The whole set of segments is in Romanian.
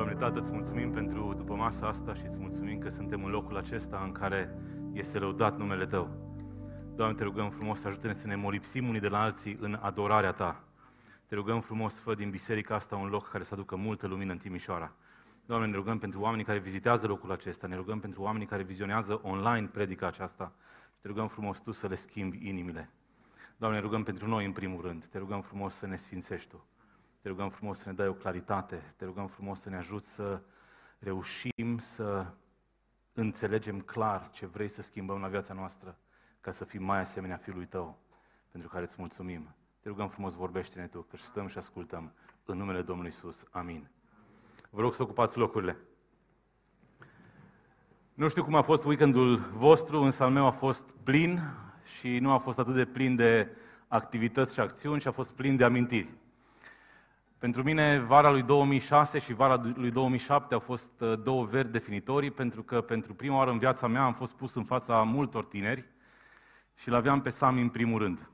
Doamne Tată, îți mulțumim pentru după masa asta și îți mulțumim că suntem în locul acesta în care este lăudat numele Tău. Doamne, te rugăm frumos să ajute-ne să ne molipsim unii de la alții în adorarea Ta. Te rugăm frumos, fă din biserica asta un loc care să aducă multă lumină în Timișoara. Doamne, ne rugăm pentru oamenii care vizitează locul acesta, ne rugăm pentru oamenii care vizionează online predica aceasta. Te rugăm frumos Tu să le schimbi inimile. Doamne, ne rugăm pentru noi în primul rând. Te rugăm frumos să ne sfințești Tu. Te rugăm frumos să ne dai o claritate. Te rugăm frumos să ne ajuți să reușim să înțelegem clar ce vrei să schimbăm la viața noastră ca să fim mai asemenea Fiului Tău, pentru care îți mulțumim. Te rugăm frumos, vorbește-ne Tu, că stăm și ascultăm. În numele Domnului Isus. Amin. Vă rog să ocupați locurile. Nu știu cum a fost weekendul vostru, însă al meu a fost plin și nu a fost atât de plin de activități și acțiuni, și a fost plin de amintiri. Pentru mine, vara lui 2006 și vara lui 2007 au fost uh, două veri definitorii, pentru că pentru prima oară în viața mea am fost pus în fața multor tineri și îl aveam pe Sami în primul rând.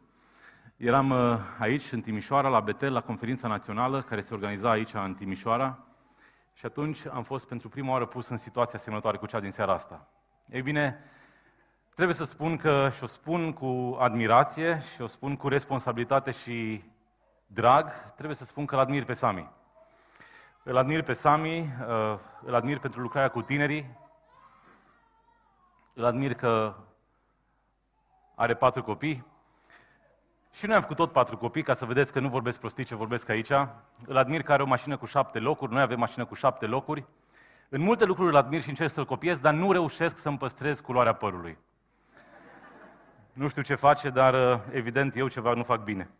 Eram uh, aici, în Timișoara, la Betel, la conferința națională care se organiza aici, în Timișoara, și atunci am fost pentru prima oară pus în situația asemănătoare cu cea din seara asta. Ei bine, trebuie să spun că, și o spun cu admirație, și o spun cu responsabilitate și drag, trebuie să spun că îl admir pe Sami. Îl admir pe Sami, uh, îl admir pentru lucrarea cu tinerii, îl admir că are patru copii. Și noi am făcut tot patru copii, ca să vedeți că nu vorbesc prostii ce vorbesc aici. Îl admir că are o mașină cu șapte locuri, noi avem mașină cu șapte locuri. În multe lucruri îl admir și încerc să-l copiez, dar nu reușesc să-mi păstrez culoarea părului. Nu știu ce face, dar uh, evident eu ceva nu fac bine.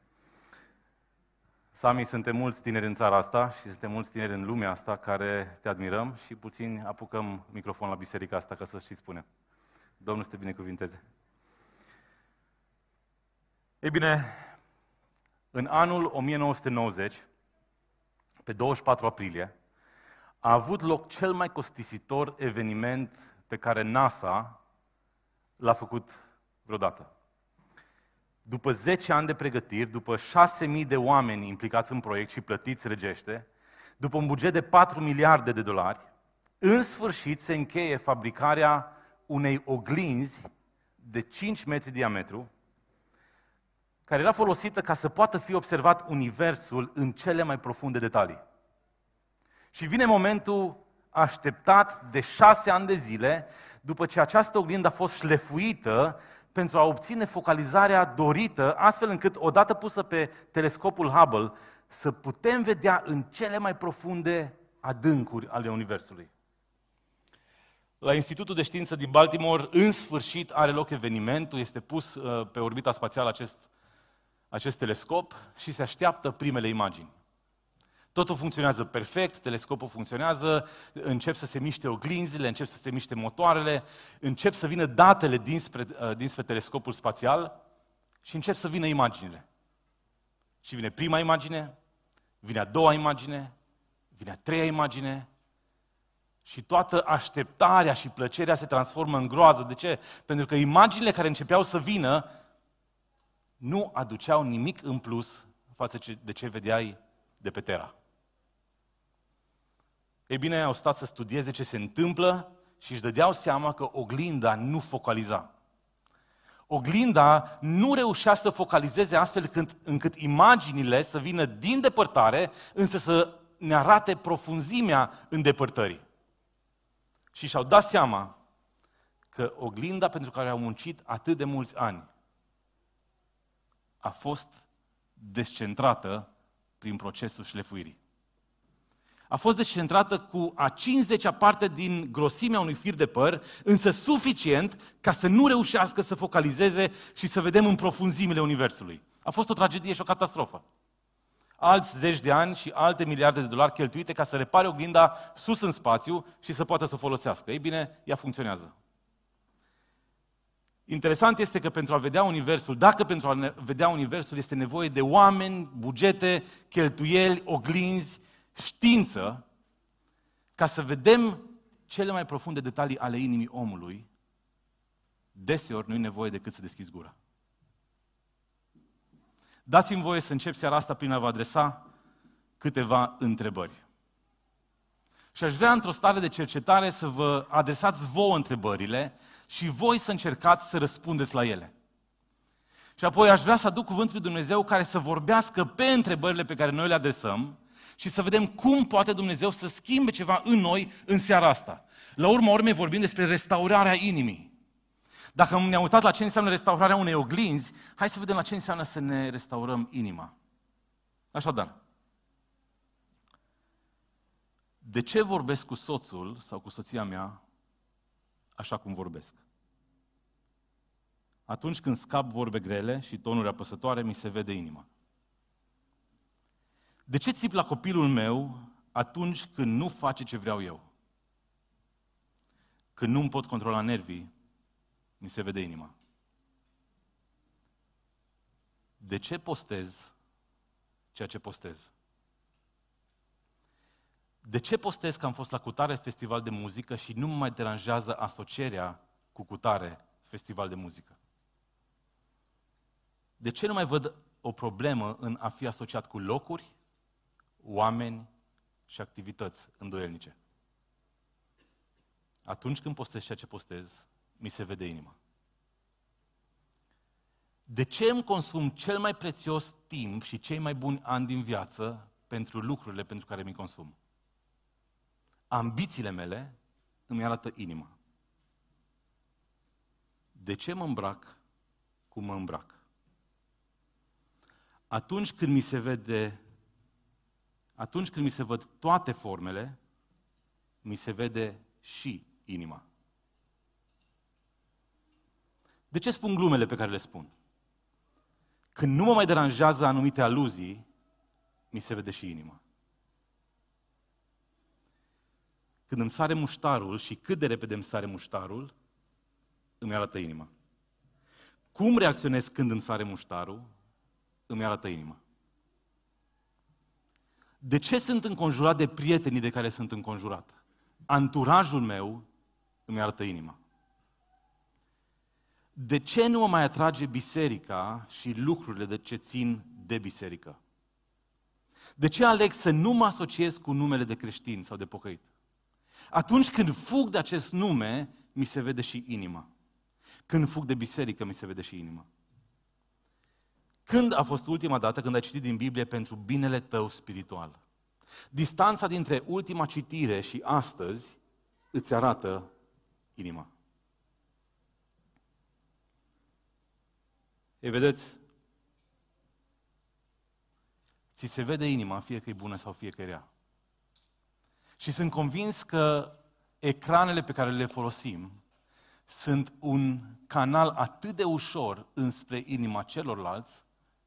Sami, suntem mulți tineri în țara asta și suntem mulți tineri în lumea asta care te admirăm și puțin apucăm microfon la biserica asta ca să și spunem. Domnul să te binecuvinteze. Ei bine, în anul 1990, pe 24 aprilie, a avut loc cel mai costisitor eveniment pe care NASA l-a făcut vreodată. După 10 ani de pregătiri, după 6.000 de oameni implicați în proiect și plătiți regește, după un buget de 4 miliarde de dolari, în sfârșit se încheie fabricarea unei oglinzi de 5 metri diametru, care era folosită ca să poată fi observat Universul în cele mai profunde detalii. Și vine momentul așteptat de șase ani de zile, după ce această oglindă a fost șlefuită pentru a obține focalizarea dorită, astfel încât, odată pusă pe telescopul Hubble, să putem vedea în cele mai profunde adâncuri ale Universului. La Institutul de Știință din Baltimore, în sfârșit, are loc evenimentul, este pus uh, pe orbita spațială acest, acest telescop și se așteaptă primele imagini. Totul funcționează perfect, telescopul funcționează, încep să se miște oglinzile, încep să se miște motoarele, încep să vină datele dinspre, uh, dinspre telescopul spațial și încep să vină imaginile. Și vine prima imagine, vine a doua imagine, vine a treia imagine și toată așteptarea și plăcerea se transformă în groază. De ce? Pentru că imaginile care începeau să vină nu aduceau nimic în plus față de ce vedeai de pe Terra. Ei bine, au stat să studieze ce se întâmplă și își dădeau seama că oglinda nu focaliza. Oglinda nu reușea să focalizeze astfel încât, încât imaginile să vină din depărtare, însă să ne arate profunzimea îndepărtării. Și și-au dat seama că oglinda pentru care au muncit atât de mulți ani a fost descentrată prin procesul șlefuirii a fost descentrată cu a 50-a parte din grosimea unui fir de păr, însă suficient ca să nu reușească să focalizeze și să vedem în profunzimile Universului. A fost o tragedie și o catastrofă. Alți zeci de ani și alte miliarde de dolari cheltuite ca să repare oglinda sus în spațiu și să poată să o folosească. Ei bine, ea funcționează. Interesant este că pentru a vedea Universul, dacă pentru a vedea Universul este nevoie de oameni, bugete, cheltuieli, oglinzi, știință ca să vedem cele mai profunde detalii ale inimii omului, deseori nu e nevoie decât să deschizi gura. Dați-mi voie să încep seara asta prin a vă adresa câteva întrebări. Și aș vrea într-o stare de cercetare să vă adresați vouă întrebările și voi să încercați să răspundeți la ele. Și apoi aș vrea să aduc cuvântul lui Dumnezeu care să vorbească pe întrebările pe care noi le adresăm și să vedem cum poate Dumnezeu să schimbe ceva în noi în seara asta. La urma urmei vorbim despre restaurarea inimii. Dacă ne-am uitat la ce înseamnă restaurarea unei oglinzi, hai să vedem la ce înseamnă să ne restaurăm inima. Așadar, de ce vorbesc cu soțul sau cu soția mea așa cum vorbesc? Atunci când scap vorbe grele și tonuri apăsătoare, mi se vede inima. De ce țip la copilul meu atunci când nu face ce vreau eu? Când nu-mi pot controla nervii, mi se vede inima. De ce postez ceea ce postez? De ce postez că am fost la cutare festival de muzică și nu mă mai deranjează asocierea cu cutare festival de muzică? De ce nu mai văd o problemă în a fi asociat cu locuri, oameni și activități îndoielnice? Atunci când postez ceea ce postez, mi se vede inima. De ce îmi consum cel mai prețios timp și cei mai buni ani din viață pentru lucrurile pentru care mi consum? Ambițiile mele îmi arată inima. De ce mă îmbrac cum mă îmbrac? Atunci când mi se vede, atunci când mi se văd toate formele, mi se vede și inima. De ce spun glumele pe care le spun? Când nu mă mai deranjează anumite aluzii, mi se vede și inima. Când îmi sare muștarul și cât de repede îmi sare muștarul, îmi arată inima. Cum reacționez când îmi sare muștarul, îmi arată inima. De ce sunt înconjurat de prietenii de care sunt înconjurat? Anturajul meu îmi arată inima. De ce nu mă mai atrage biserica și lucrurile de ce țin de biserică? De ce aleg să nu mă asociez cu numele de creștin sau de pocăit? Atunci când fug de acest nume, mi se vede și inima. Când fug de biserică, mi se vede și inima. Când a fost ultima dată când ai citit din Biblie pentru binele tău spiritual? Distanța dintre ultima citire și astăzi îți arată inima. Ei, vedeți, ți se vede inima, fie că e bună sau fie că e rea. Și sunt convins că ecranele pe care le folosim sunt un canal atât de ușor înspre inima celorlalți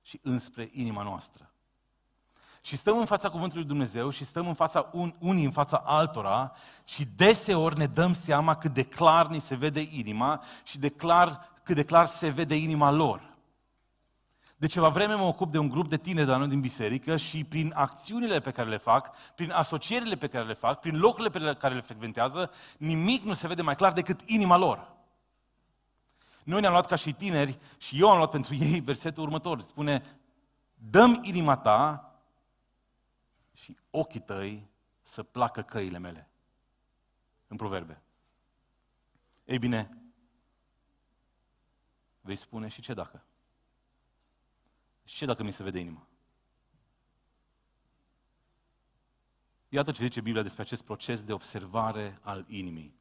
și înspre inima noastră. Și stăm în fața Cuvântului Dumnezeu și stăm în fața un, unii în fața altora și deseori ne dăm seama cât de clar ni se vede inima și de clar, cât de clar se vede inima lor. De ceva vreme mă ocup de un grup de tineri de la noi din biserică și prin acțiunile pe care le fac, prin asocierile pe care le fac, prin locurile pe care le frecventează, nimic nu se vede mai clar decât inima lor. Noi ne-am luat ca și tineri și eu am luat pentru ei versetul următor. Spune, dăm inima ta și ochii tăi să placă căile mele. În proverbe. Ei bine, vei spune și ce dacă? Și ce dacă mi se vede inima? Iată ce zice Biblia despre acest proces de observare al inimii.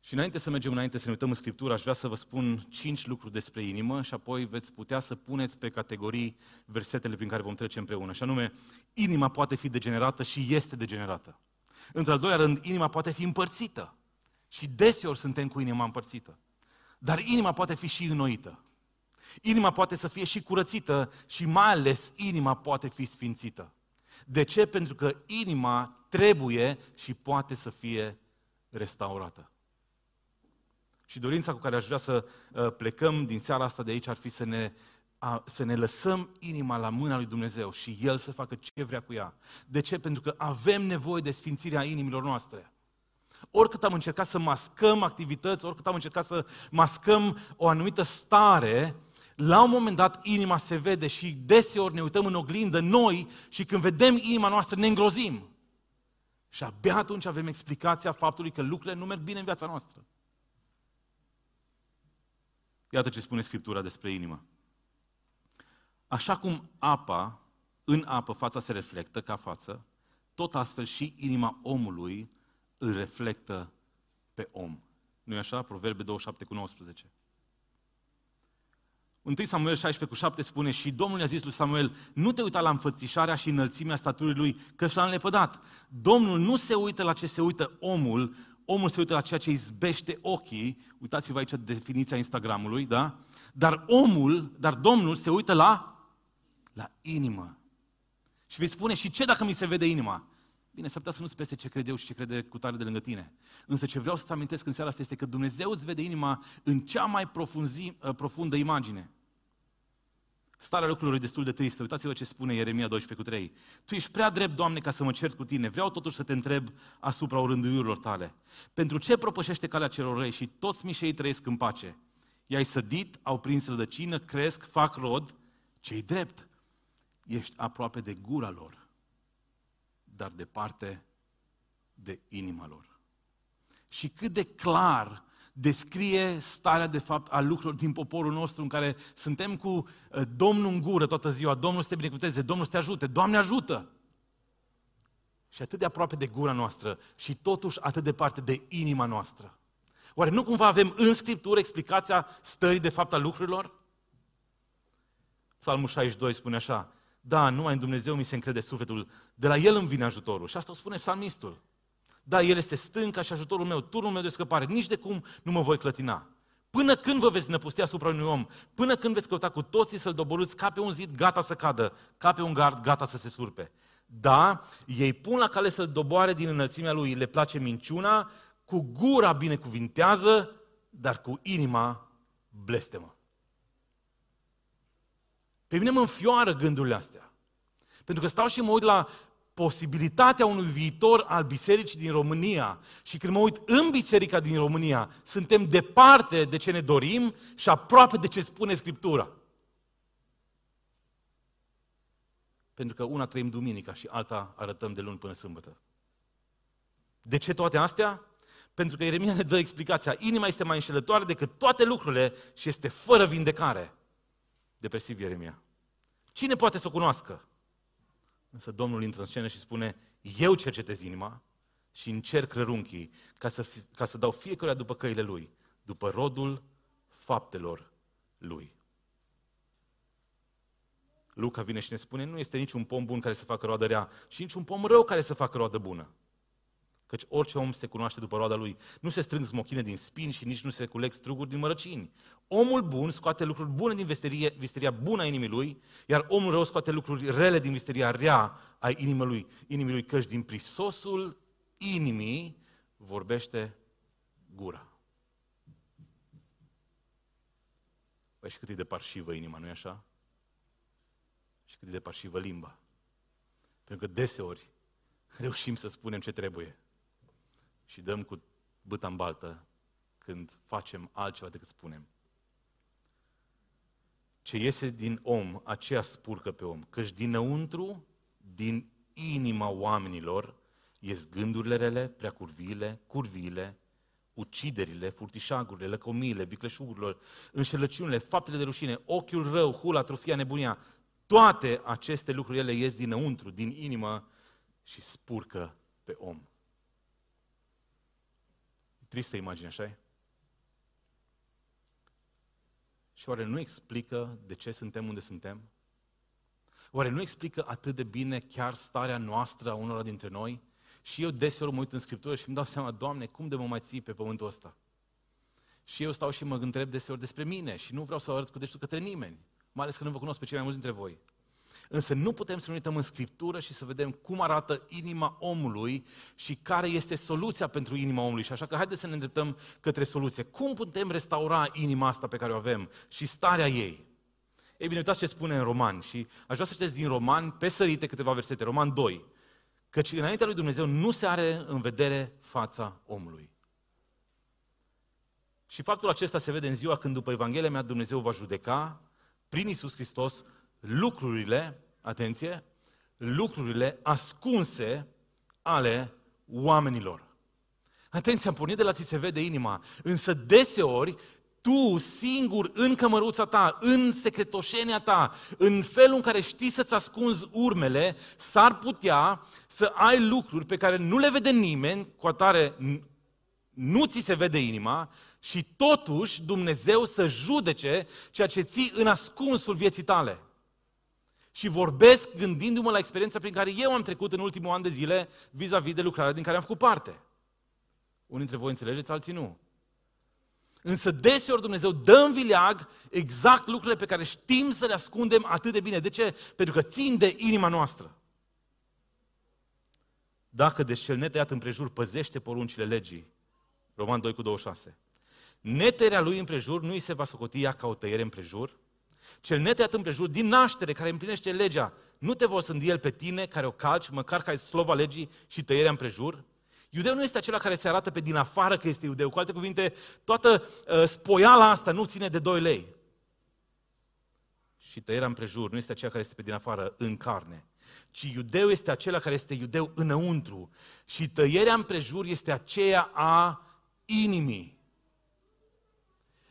Și înainte să mergem înainte, să ne uităm în Scriptură, aș vrea să vă spun cinci lucruri despre inimă și apoi veți putea să puneți pe categorii versetele prin care vom trece împreună. Și anume, inima poate fi degenerată și este degenerată. Într-al doilea rând, inima poate fi împărțită. Și deseori suntem cu inima împărțită. Dar inima poate fi și înnoită. Inima poate să fie și curățită și mai ales inima poate fi sfințită. De ce? Pentru că inima trebuie și poate să fie restaurată. Și dorința cu care aș vrea să uh, plecăm din seara asta de aici ar fi să ne, să ne lăsăm inima la mâna lui Dumnezeu și El să facă ce vrea cu ea. De ce? Pentru că avem nevoie de sfințirea inimilor noastre. Oricât am încercat să mascăm activități, oricât am încercat să mascăm o anumită stare, la un moment dat inima se vede și deseori ne uităm în oglindă noi și când vedem inima noastră ne îngrozim. Și abia atunci avem explicația faptului că lucrurile nu merg bine în viața noastră. Iată ce spune Scriptura despre inimă. Așa cum apa, în apă fața se reflectă ca față, tot astfel și inima omului îl reflectă pe om. nu e așa? Proverbe 27 cu 19. 1 Samuel 16 cu 7 spune și Domnul i-a zis lui Samuel, nu te uita la înfățișarea și înălțimea staturii lui, că și l-a înlepădat. Domnul nu se uită la ce se uită omul, omul se uită la ceea ce izbește ochii. Uitați-vă aici definiția Instagramului, da? Dar omul, dar Domnul se uită la, la inimă. Și vei spune, și ce dacă mi se vede inima? Bine, s-ar putea să nu-ți peste ce cred eu și ce crede cu tare de lângă tine. Însă ce vreau să-ți amintesc în seara asta este că Dumnezeu îți vede inima în cea mai profunzi, uh, profundă imagine. Starea lucrurilor e destul de tristă. Uitați-vă ce spune Ieremia 12 cu 3. Tu ești prea drept, Doamne, ca să mă cert cu tine. Vreau totuși să te întreb asupra orânduiurilor tale. Pentru ce propășește calea celor rei și toți mișei trăiesc în pace? I-ai sădit, au prins rădăcină, cresc, fac rod. Ce-i drept? Ești aproape de gura lor dar departe de inima lor. Și cât de clar descrie starea de fapt a lucrurilor din poporul nostru în care suntem cu uh, Domnul în gură toată ziua, Domnul să te binecuvânteze, Domnul să te ajute, Doamne ajută! Și atât de aproape de gura noastră și totuși atât de departe de inima noastră. Oare nu cumva avem în Scriptură explicația stării de fapt a lucrurilor? Psalmul 62 spune așa, da, numai în Dumnezeu mi se încrede sufletul, de la El îmi vine ajutorul. Și asta o spune psalmistul. Da, El este stânca și ajutorul meu, turnul meu de scăpare, nici de cum nu mă voi clătina. Până când vă veți năpustea asupra unui om? Până când veți căuta cu toții să-l doborâți ca pe un zid gata să cadă, ca pe un gard gata să se surpe? Da, ei pun la cale să-l doboare din înălțimea lui, le place minciuna, cu gura binecuvintează, dar cu inima blestemă. Pe mine mă înfioară gândurile astea. Pentru că stau și mă uit la posibilitatea unui viitor al bisericii din România și când mă uit în biserica din România, suntem departe de ce ne dorim și aproape de ce spune Scriptura. Pentru că una trăim duminica și alta arătăm de luni până sâmbătă. De ce toate astea? Pentru că Ieremia ne dă explicația. Inima este mai înșelătoare decât toate lucrurile și este fără vindecare depresiv Ieremia. Cine poate să o cunoască? Însă Domnul intră în scenă și spune, eu cercetez inima și încerc rărunchii ca să, fi, ca să dau fiecare după căile lui, după rodul faptelor lui. Luca vine și ne spune, nu este niciun pom bun care să facă roadă rea și niciun pom rău care să facă roadă bună. Căci orice om se cunoaște după roada lui. Nu se strâng smochine din spini și nici nu se culeg struguri din mărăcini. Omul bun scoate lucruri bune din visterie, visteria bună a inimii lui, iar omul rău scoate lucruri rele din visteria rea a inimii lui, inimii lui căci din prisosul inimii vorbește gura. Păi și cât e de parșivă inima, nu-i așa? Și cât e de parșivă limba. Pentru că deseori reușim să spunem ce trebuie și dăm cu băta în baltă când facem altceva decât spunem. Ce iese din om, aceea spurcă pe om. Căci dinăuntru, din inima oamenilor, ies gândurile rele, preacurviile, curviile, uciderile, furtișagurile, lăcomiile, vicleșugurile, înșelăciunile, faptele de rușine, ochiul rău, hula, trofia, nebunia, toate aceste lucruri ele ies dinăuntru, din inimă și spurcă pe om. Tristă imagine, așa Și oare nu explică de ce suntem unde suntem? Oare nu explică atât de bine chiar starea noastră a unora dintre noi? Și eu deseori mă uit în Scriptură și îmi dau seama, Doamne, cum de mă mai ții pe pământul ăsta? Și eu stau și mă întreb deseori despre mine și nu vreau să arăt cu deștul către nimeni, mai ales că nu vă cunosc pe cei mai mulți dintre voi. Însă nu putem să ne uităm în Scriptură și să vedem cum arată inima omului și care este soluția pentru inima omului. Și așa că haideți să ne îndreptăm către soluție. Cum putem restaura inima asta pe care o avem și starea ei? Ei bine, uitați ce spune în Roman și aș vrea să citeți din Roman, pe sărite câteva versete, Roman 2. Căci înaintea lui Dumnezeu nu se are în vedere fața omului. Și faptul acesta se vede în ziua când după Evanghelia mea Dumnezeu va judeca prin Isus Hristos lucrurile, atenție, lucrurile ascunse ale oamenilor. Atenție, am pornit de la ți se vede inima, însă deseori tu singur în cămăruța ta, în secretoșenia ta, în felul în care știi să-ți ascunzi urmele, s-ar putea să ai lucruri pe care nu le vede nimeni, cu atare nu ți se vede inima și totuși Dumnezeu să judece ceea ce ții în ascunsul vieții tale. Și vorbesc gândindu-mă la experiența prin care eu am trecut în ultimul an de zile vis-a-vis de lucrarea din care am făcut parte. Unii dintre voi înțelegeți, alții nu. Însă deseori Dumnezeu dă în vileag exact lucrurile pe care știm să le ascundem atât de bine. De ce? Pentru că țin de inima noastră. Dacă deci cel netăiat împrejur păzește poruncile legii, Roman 2 cu 26, netăierea lui împrejur nu îi se va socoti ea ca o tăiere împrejur, cel netăiat împrejur din naștere care împlinește legea, nu te vor sândi el pe tine care o calci, măcar ca ai slova legii și tăierea împrejur? Iudeu nu este acela care se arată pe din afară că este iudeu. Cu alte cuvinte, toată uh, spoiala asta nu ține de 2 lei. Și tăierea împrejur nu este aceea care este pe din afară în carne, ci iudeu este acela care este iudeu înăuntru. Și tăierea împrejur este aceea a inimii.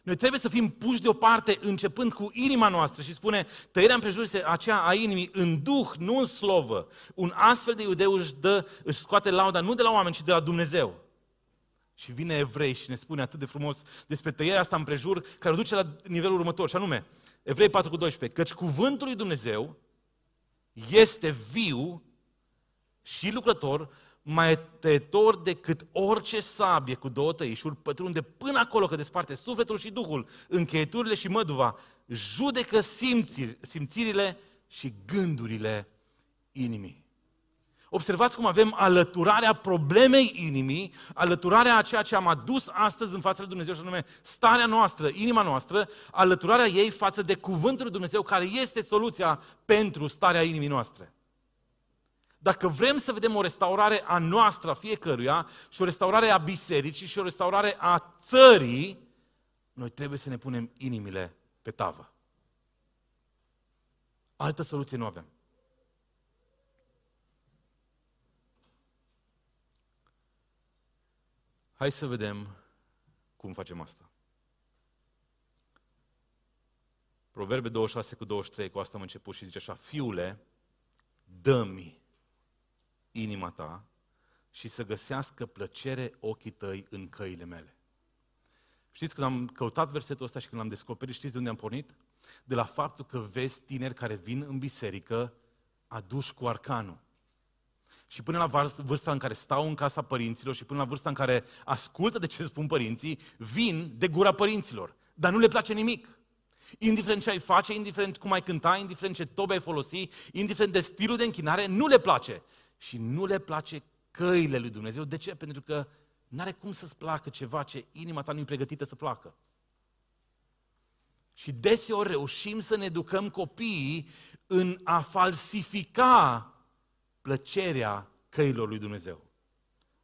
Noi trebuie să fim puși deoparte începând cu inima noastră și spune, tăierea împrejur este aceea a inimii în duh, nu în slovă. Un astfel de iudeu își, dă, își scoate lauda nu de la oameni, ci de la Dumnezeu. Și vine evrei și ne spune atât de frumos despre tăierea asta împrejur, care o duce la nivelul următor, și anume, Evrei 4 cu 12, căci cuvântul lui Dumnezeu este viu și lucrător, mai tăietor decât orice sabie cu două tăișuri, pătrunde până acolo că desparte sufletul și duhul, încheieturile și măduva, judecă simțiri, simțirile și gândurile inimii. Observați cum avem alăturarea problemei inimii, alăturarea a ceea ce am adus astăzi în fața lui Dumnezeu, și anume starea noastră, inima noastră, alăturarea ei față de cuvântul lui Dumnezeu, care este soluția pentru starea inimii noastre. Dacă vrem să vedem o restaurare a noastră, a fiecăruia, și o restaurare a bisericii și o restaurare a țării, noi trebuie să ne punem inimile pe tavă. Altă soluție nu avem. Hai să vedem cum facem asta. Proverbe 26 cu 23, cu asta am început și zice așa, Fiule, dă-mi inima ta și să găsească plăcere ochii tăi în căile mele. Știți, când am căutat versetul ăsta și când l-am descoperit, știți de unde am pornit? De la faptul că vezi tineri care vin în biserică aduși cu arcanul. Și până la vârsta în care stau în casa părinților și până la vârsta în care ascultă de ce spun părinții, vin de gura părinților. Dar nu le place nimic. Indiferent ce ai face, indiferent cum ai cânta, indiferent ce tobe ai folosi, indiferent de stilul de închinare, nu le place și nu le place căile lui Dumnezeu. De ce? Pentru că nu are cum să-ți placă ceva ce inima ta nu e pregătită să placă. Și deseori reușim să ne educăm copiii în a falsifica plăcerea căilor lui Dumnezeu.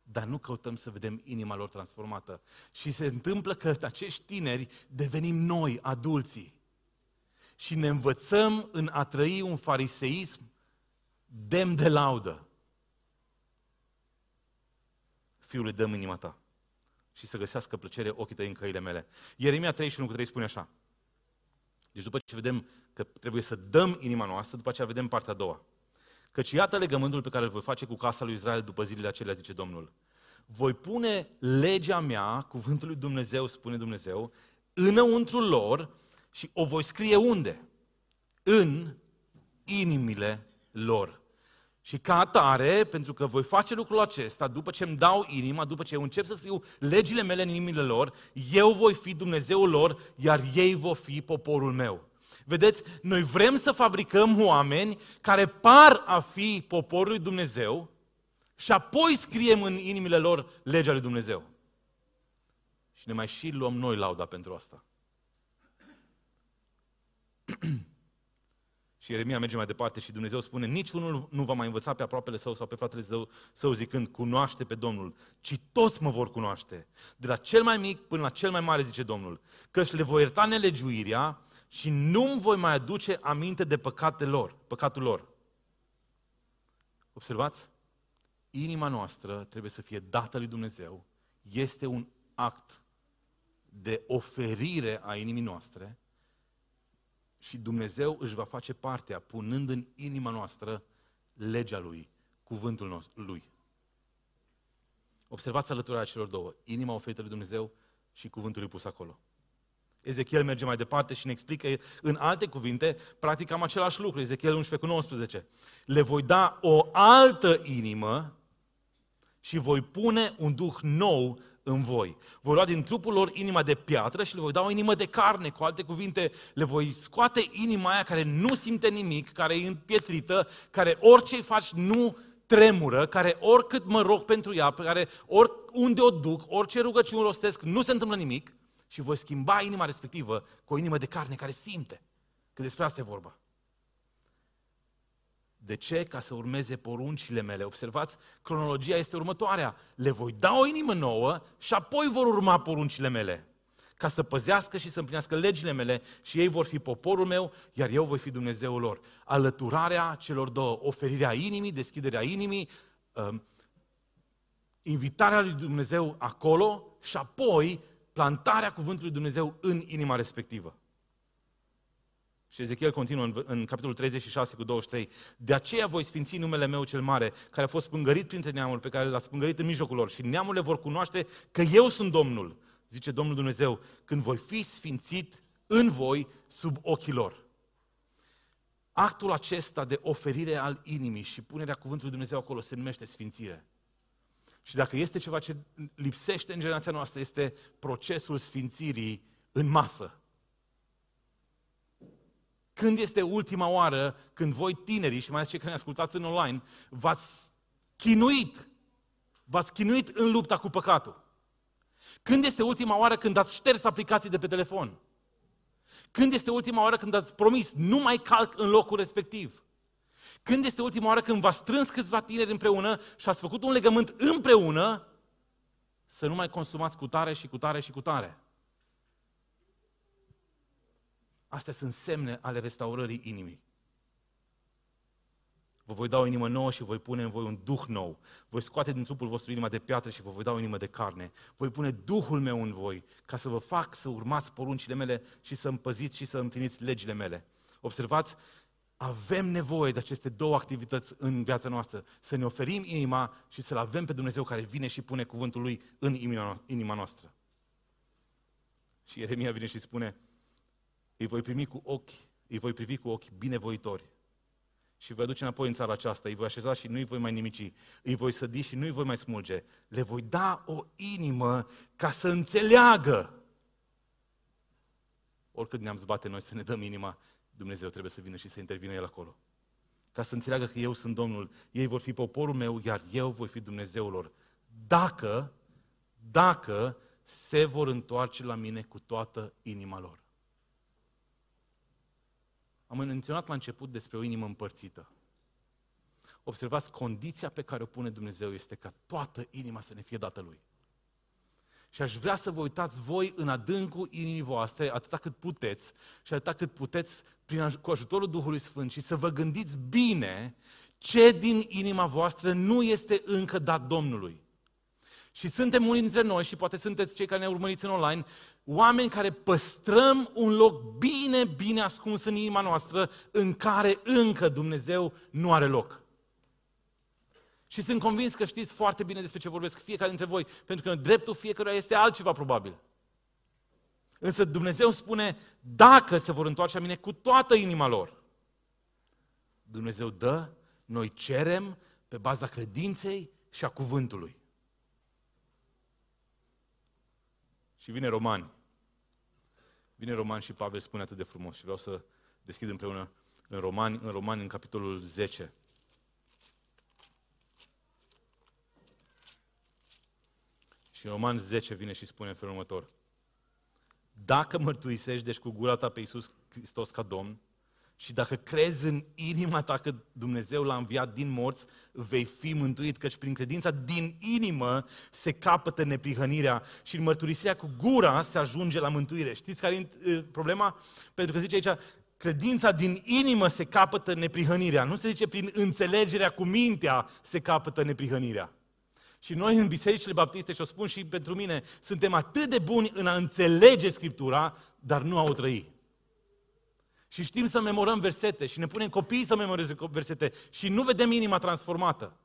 Dar nu căutăm să vedem inima lor transformată. Și se întâmplă că acești tineri devenim noi, adulții. Și ne învățăm în a trăi un fariseism demn de laudă. Fiule, dăm inima ta și să găsească plăcere ochii tăi în căile mele. Ieremia 31 cu 3 spune așa. Deci după ce vedem că trebuie să dăm inima noastră, după aceea vedem partea a doua. Căci iată legământul pe care îl voi face cu casa lui Israel după zilele acelea, zice Domnul. Voi pune legea mea, cuvântul lui Dumnezeu, spune Dumnezeu, înăuntru lor și o voi scrie unde? În inimile lor. Și ca atare, pentru că voi face lucrul acesta, după ce îmi dau inima, după ce eu încep să scriu legile mele în inimile lor, eu voi fi Dumnezeul lor, iar ei vor fi poporul meu. Vedeți, noi vrem să fabricăm oameni care par a fi poporul lui Dumnezeu și apoi scriem în inimile lor legea lui Dumnezeu. Și ne mai și luăm noi lauda pentru asta. Și Ieremia merge mai departe și Dumnezeu spune, niciunul nu va mai învăța pe aproapele său sau pe fratele său, său zicând, cunoaște pe Domnul, ci toți mă vor cunoaște. De la cel mai mic până la cel mai mare, zice Domnul, căci le voi ierta nelegiuirea și nu-mi voi mai aduce aminte de păcatele lor, păcatul lor. Observați? inima noastră trebuie să fie dată lui Dumnezeu. Este un act de oferire a inimii noastre și Dumnezeu își va face partea punând în inima noastră legea Lui, cuvântul nostru, Lui. Observați alăturarea celor două, inima oferită lui Dumnezeu și cuvântul lui pus acolo. Ezechiel merge mai departe și ne explică în alte cuvinte, practic am același lucru, Ezechiel 11 cu 19. Le voi da o altă inimă și voi pune un duh nou în voi. Voi lua din trupul lor inima de piatră și le voi da o inimă de carne. Cu alte cuvinte, le voi scoate inima aia care nu simte nimic, care e împietrită, care orice faci nu tremură, care oricât mă rog pentru ea, pe care oriunde o duc, orice rugăciune rostesc, nu se întâmplă nimic și voi schimba inima respectivă cu o inimă de carne care simte. Că despre asta e vorba. De ce? Ca să urmeze poruncile mele. Observați, cronologia este următoarea. Le voi da o inimă nouă și apoi vor urma poruncile mele. Ca să păzească și să împlinească legile mele și ei vor fi poporul meu, iar eu voi fi Dumnezeul lor. Alăturarea celor două, oferirea inimii, deschiderea inimii, um, invitarea lui Dumnezeu acolo și apoi plantarea cuvântului Dumnezeu în inima respectivă. Și Ezechiel continuă în, în capitolul 36 cu 23. De aceea voi sfinți numele meu cel mare, care a fost spângărit printre neamuri, pe care l-a spângărit în mijlocul lor. Și neamurile vor cunoaște că eu sunt Domnul, zice Domnul Dumnezeu, când voi fi sfințit în voi sub ochii lor. Actul acesta de oferire al inimii și punerea cuvântului Dumnezeu acolo se numește sfințire. Și dacă este ceva ce lipsește în generația noastră, este procesul sfințirii în masă. Când este ultima oară când voi tinerii, și mai ales cei care ne ascultați în online, v-ați chinuit, v-ați chinuit în lupta cu păcatul? Când este ultima oară când ați șters aplicații de pe telefon? Când este ultima oară când ați promis, nu mai calc în locul respectiv? Când este ultima oară când v-ați strâns câțiva tineri împreună și ați făcut un legământ împreună să nu mai consumați cu tare și cu tare și cu tare? Astea sunt semne ale restaurării inimii. Vă voi da o inimă nouă și voi pune în voi un duh nou. Voi scoate din trupul vostru inima de piatră și vă voi da o inimă de carne. Voi pune Duhul meu în voi ca să vă fac să urmați poruncile mele și să împăziți și să împliniți legile mele. Observați, avem nevoie de aceste două activități în viața noastră. Să ne oferim inima și să-L avem pe Dumnezeu care vine și pune cuvântul Lui în inima noastră. Și Ieremia vine și spune, îi voi primi cu ochi, îi voi privi cu ochi binevoitori și voi aduce înapoi în țara aceasta, îi voi așeza și nu îi voi mai nimici, îi voi sădi și nu îi voi mai smulge. Le voi da o inimă ca să înțeleagă. Oricât ne-am zbate noi să ne dăm inima, Dumnezeu trebuie să vină și să intervină El acolo. Ca să înțeleagă că eu sunt Domnul, ei vor fi poporul meu, iar eu voi fi Dumnezeul lor. Dacă, dacă se vor întoarce la mine cu toată inima lor. Am menționat la început despre o inimă împărțită. Observați, condiția pe care o pune Dumnezeu este ca toată inima să ne fie dată Lui. Și aș vrea să vă uitați voi în adâncul inimii voastre, atâta cât puteți, și atâta cât puteți prin, cu ajutorul Duhului Sfânt și să vă gândiți bine ce din inima voastră nu este încă dat Domnului. Și suntem unii dintre noi, și poate sunteți cei care ne urmăriți în online, oameni care păstrăm un loc bine, bine ascuns în inima noastră, în care încă Dumnezeu nu are loc. Și sunt convins că știți foarte bine despre ce vorbesc fiecare dintre voi, pentru că dreptul fiecăruia este altceva probabil. Însă Dumnezeu spune, dacă se vor întoarce la mine cu toată inima lor, Dumnezeu dă, noi cerem pe baza credinței și a cuvântului. Și vine Romani. Vine Roman și Pavel spune atât de frumos și vreau să deschid împreună în Romani, în Romani, în capitolul 10. Și în Roman 10 vine și spune în felul următor. Dacă mărturisești deci cu gura ta pe Iisus Hristos ca Domn, și dacă crezi în inima ta că Dumnezeu l-a înviat din morți, vei fi mântuit, căci prin credința din inimă se capătă neprihănirea și în mărturisirea cu gura se ajunge la mântuire. Știți care e problema? Pentru că zice aici, credința din inimă se capătă neprihănirea. Nu se zice prin înțelegerea cu mintea se capătă neprihănirea. Și noi în bisericile baptiste, și o spun și pentru mine, suntem atât de buni în a înțelege Scriptura, dar nu a o trăi. Și știm să memorăm versete și ne punem copiii să memoreze versete și nu vedem inima transformată.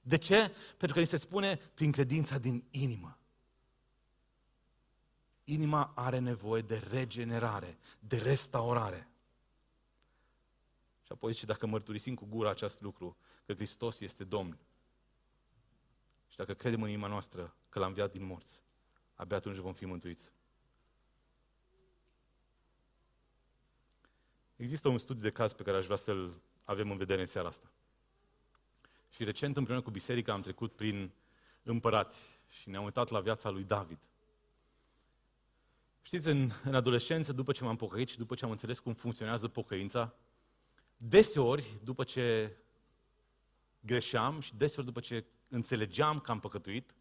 De ce? Pentru că ni se spune prin credința din inimă. Inima are nevoie de regenerare, de restaurare. Și apoi și dacă mărturisim cu gura acest lucru, că Hristos este Domn, și dacă credem în inima noastră că l-a înviat din morți, abia atunci vom fi mântuiți. Există un studiu de caz pe care aș vrea să-l avem în vedere în seara asta. Și recent, împreună cu biserica, am trecut prin împărați și ne-am uitat la viața lui David. Știți, în, în adolescență, după ce m-am pocăit și după ce am înțeles cum funcționează pocăința, deseori, după ce greșeam și deseori după ce înțelegeam că am păcătuit,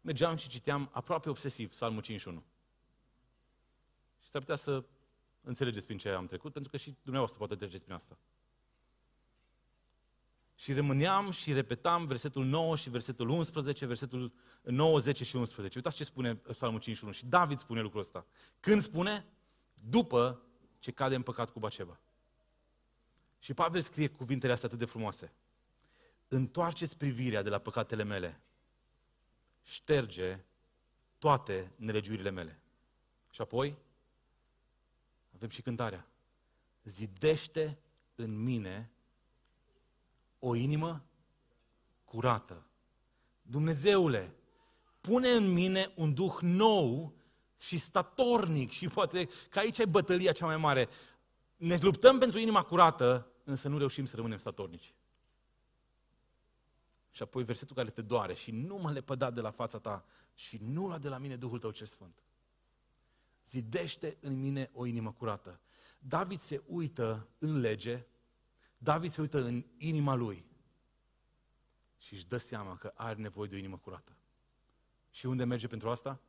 mergeam și citeam aproape obsesiv Psalmul 51. Și s-ar putea să înțelegeți prin ce am trecut, pentru că și dumneavoastră poate treceți prin asta. Și rămâneam și repetam versetul 9 și versetul 11, versetul 9, 10 și 11. Uitați ce spune Psalmul 51. Și David spune lucrul ăsta. Când spune? După ce cade în păcat cu Baceba. Și Pavel scrie cuvintele astea atât de frumoase. Întoarceți privirea de la păcatele mele. Șterge toate nelegiurile mele. Și apoi avem și cântarea. Zidește în mine o inimă curată. Dumnezeule, pune în mine un duh nou și statornic și poate că aici e bătălia cea mai mare. Ne luptăm pentru inima curată, însă nu reușim să rămânem statornici. Și apoi versetul care te doare și nu mă lepăda de la fața ta și nu lua de la mine Duhul tău ce sfânt. Zidește în mine o inimă curată. David se uită în lege, David se uită în inima lui și își dă seama că are nevoie de o inimă curată. Și unde merge pentru asta?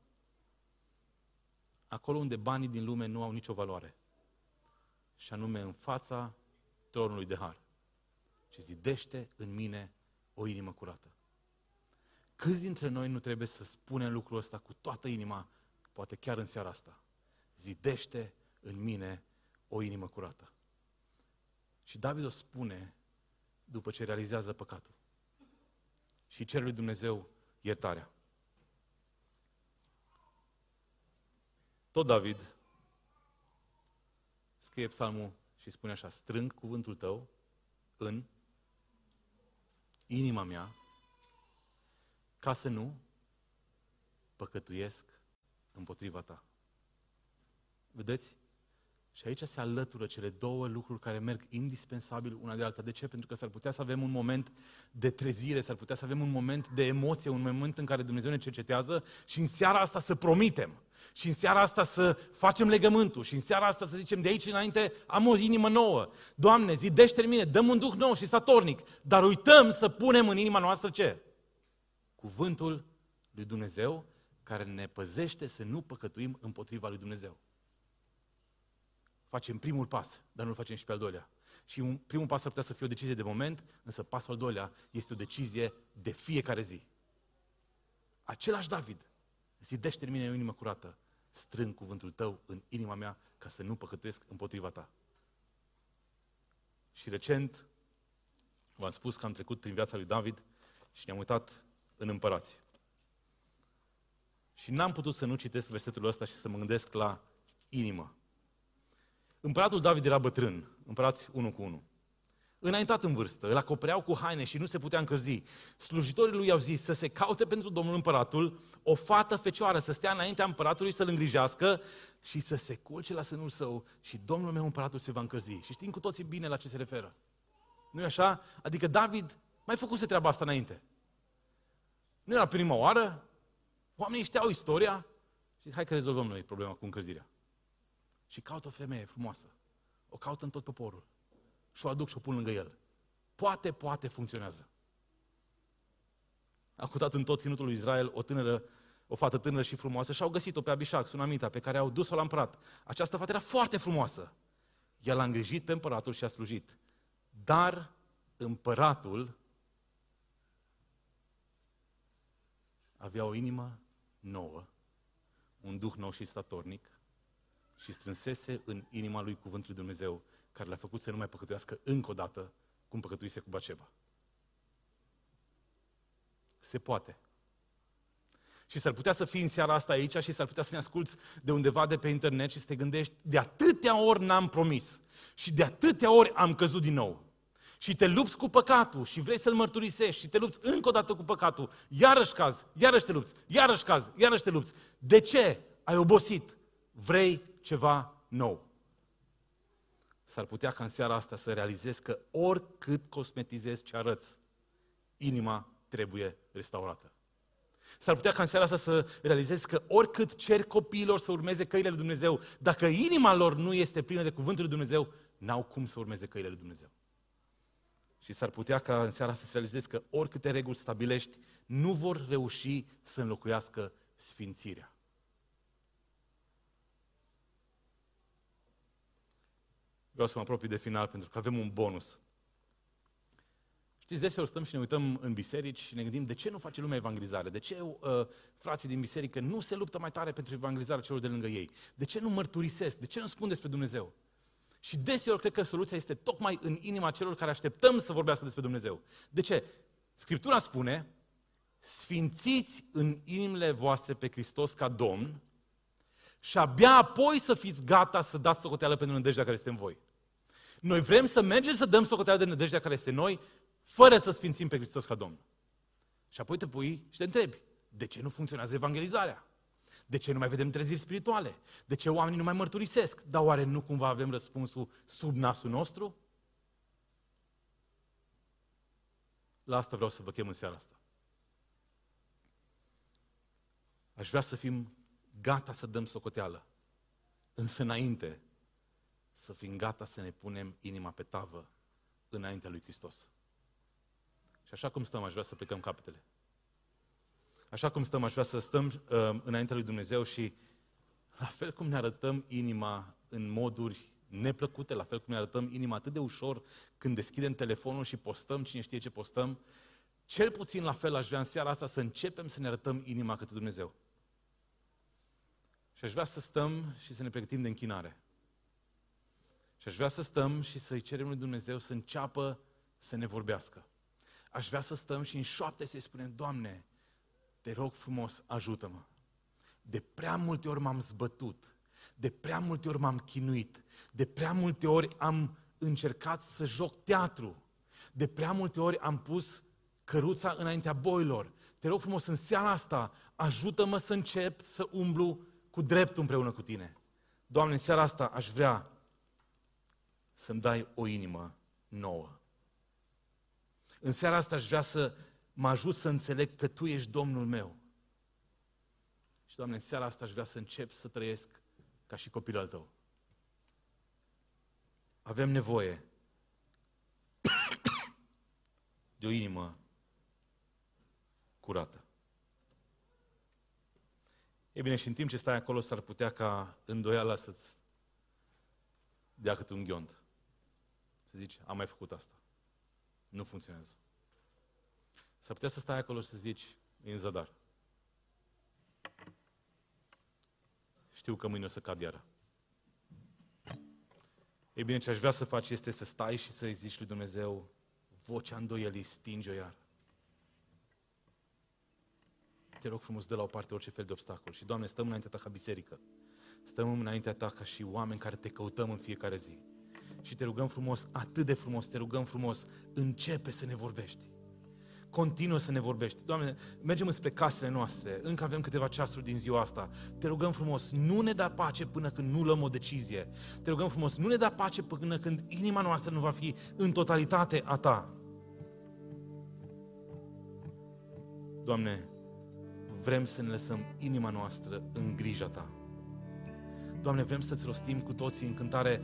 Acolo unde banii din lume nu au nicio valoare. Și anume în fața tronului de har. Ce zidește în mine o inimă curată. Câți dintre noi nu trebuie să spunem lucrul ăsta cu toată inima, poate chiar în seara asta? Zidește în mine o inimă curată. Și David o spune după ce realizează păcatul. Și cere lui Dumnezeu iertarea. Tot David scrie psalmul și spune așa, strâng cuvântul tău în inima mea ca să nu păcătuiesc împotriva ta. Vedeți? Și aici se alătură cele două lucruri care merg indispensabil una de alta. De ce? Pentru că s-ar putea să avem un moment de trezire, s-ar putea să avem un moment de emoție, un moment în care Dumnezeu ne cercetează și în seara asta să promitem. Și în seara asta să facem legământul. Și în seara asta să zicem de aici înainte am o inimă nouă. Doamne, zidește mine, dăm un duh nou și statornic. Dar uităm să punem în inima noastră ce? Cuvântul lui Dumnezeu care ne păzește să nu păcătuim împotriva lui Dumnezeu facem primul pas, dar nu-l facem și pe al doilea. Și un, primul pas ar putea să fie o decizie de moment, însă pasul al doilea este o decizie de fiecare zi. Același David, zidește în mine o inimă curată, strâng cuvântul tău în inima mea ca să nu păcătuiesc împotriva ta. Și recent, v-am spus că am trecut prin viața lui David și ne-am uitat în împărați. Și n-am putut să nu citesc versetul ăsta și să mă gândesc la inimă. Împăratul David era bătrân, împărați unul cu unul. Înaintat în vârstă, îl acopereau cu haine și nu se putea încălzi. Slujitorii lui i-au zis să se caute pentru domnul împăratul o fată fecioară, să stea înaintea împăratului să-l îngrijească și să se culce la sânul său și domnul meu împăratul se va încălzi. Și știm cu toții bine la ce se referă. nu e așa? Adică David mai făcuse treaba asta înainte. Nu era prima oară, oamenii știau istoria și hai că rezolvăm noi problema cu încălzirea și caută o femeie frumoasă. O caută în tot poporul. Și o aduc și o pun lângă el. Poate, poate funcționează. A cutat în tot ținutul lui Israel o tânără, o fată tânără și frumoasă și au găsit-o pe Abishag, sunamita, pe care au dus-o la împărat. Această fată era foarte frumoasă. El a îngrijit pe împăratul și a slujit. Dar împăratul avea o inimă nouă, un duh nou și statornic și strânsese în inima lui cuvântul lui Dumnezeu care l-a făcut să nu mai păcătuiască încă o dată cum păcătuise cu Baceba. Se poate. Și s-ar putea să fii în seara asta aici și s-ar putea să ne asculți de undeva de pe internet și să te gândești, de atâtea ori n-am promis și de atâtea ori am căzut din nou. Și te lupți cu păcatul și vrei să-l mărturisești și te lupți încă o dată cu păcatul, iarăși caz, iarăși te lupți, iarăși caz, iarăși te lupți. De ce? Ai obosit. Vrei ceva nou. S-ar putea ca în seara asta să realizezi că oricât cosmetizezi ce arăți, inima trebuie restaurată. S-ar putea ca în seara asta să realizezi că oricât ceri copiilor să urmeze căile lui Dumnezeu, dacă inima lor nu este plină de cuvântul lui Dumnezeu, n-au cum să urmeze căile lui Dumnezeu. Și s-ar putea ca în seara asta să realizezi că oricâte reguli stabilești, nu vor reuși să înlocuiască sfințirea. Vreau să mă apropii de final pentru că avem un bonus. Știți, deseori stăm și ne uităm în biserici și ne gândim de ce nu face lumea evangelizare? De ce uh, frații din biserică nu se luptă mai tare pentru evangelizarea celor de lângă ei? De ce nu mărturisesc? De ce nu spun despre Dumnezeu? Și deseori cred că soluția este tocmai în inima celor care așteptăm să vorbească despre Dumnezeu. De ce? Scriptura spune, sfințiți în inimile voastre pe Hristos ca Domn și abia apoi să fiți gata să dați socoteală pentru nădejdea care este în voi. Noi vrem să mergem să dăm socoteală de nădejdea care este în noi, fără să sfințim pe Hristos ca Domn. Și apoi te pui și te întrebi, de ce nu funcționează evangelizarea? De ce nu mai vedem treziri spirituale? De ce oamenii nu mai mărturisesc? Dar oare nu cumva avem răspunsul sub nasul nostru? La asta vreau să vă chem în seara asta. Aș vrea să fim gata să dăm socoteală. Însă înainte să fim gata să ne punem inima pe tavă înaintea lui Hristos. Și așa cum stăm, aș vrea să plecăm capetele. Așa cum stăm, aș vrea să stăm uh, înaintea lui Dumnezeu și la fel cum ne arătăm inima în moduri neplăcute, la fel cum ne arătăm inima atât de ușor când deschidem telefonul și postăm cine știe ce postăm, cel puțin la fel aș vrea în seara asta să începem să ne arătăm inima către Dumnezeu. Și aș vrea să stăm și să ne pregătim de închinare. Și aș vrea să stăm și să-i cerem lui Dumnezeu să înceapă să ne vorbească. Aș vrea să stăm și în șoapte să-i spunem, Doamne, te rog frumos, ajută-mă. De prea multe ori m-am zbătut, de prea multe ori m-am chinuit, de prea multe ori am încercat să joc teatru, de prea multe ori am pus căruța înaintea boilor. Te rog frumos, în seara asta, ajută-mă să încep să umblu cu dreptul împreună cu tine. Doamne, în seara asta aș vrea să-mi dai o inimă nouă. În seara asta aș vrea să mă ajut să înțeleg că Tu ești Domnul meu. Și, Doamne, în seara asta aș vrea să încep să trăiesc ca și copilul al Tău. Avem nevoie de o inimă curată. E bine, și în timp ce stai acolo, s-ar putea ca îndoiala să-ți dea câte un ghiont. Să zici, am mai făcut asta. Nu funcționează. S-ar putea să stai acolo și să zici, e în zadar. Știu că mâine o să cad iară. Ei bine, ce aș vrea să faci este să stai și să-i zici lui Dumnezeu, vocea îndoielii, stinge-o iar. Te rog frumos, de la o parte orice fel de obstacol. Și, Doamne, stăm înaintea Ta ca biserică. Stăm înaintea Ta ca și oameni care Te căutăm în fiecare zi. Și te rugăm frumos, atât de frumos, te rugăm frumos, începe să ne vorbești continuă să ne vorbești. Doamne, mergem înspre casele noastre, încă avem câteva ceasuri din ziua asta. Te rugăm frumos, nu ne da pace până când nu luăm o decizie. Te rugăm frumos, nu ne da pace până când inima noastră nu va fi în totalitate a Ta. Doamne, vrem să ne lăsăm inima noastră în grija Ta. Doamne, vrem să-ți rostim cu toții în cântare,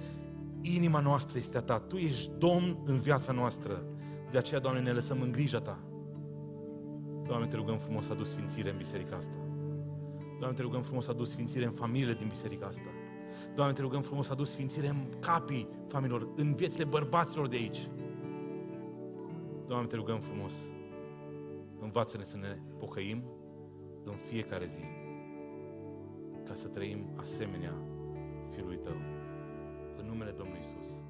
inima noastră este a Ta, Tu ești Domn în viața noastră. De aceea, Doamne, ne lăsăm în grija Ta. Doamne, te rugăm frumos să aduci sfințire în biserica asta. Doamne, te rugăm frumos să aduci sfințire în familiile din biserica asta. Doamne, te rugăm frumos, adu sfințire în capii familiilor, în viețile bărbaților de aici. Doamne, te rugăm frumos, învață-ne să ne pocăim în fiecare zi, ca să trăim asemenea Fiului Tău. În numele Domnului Isus.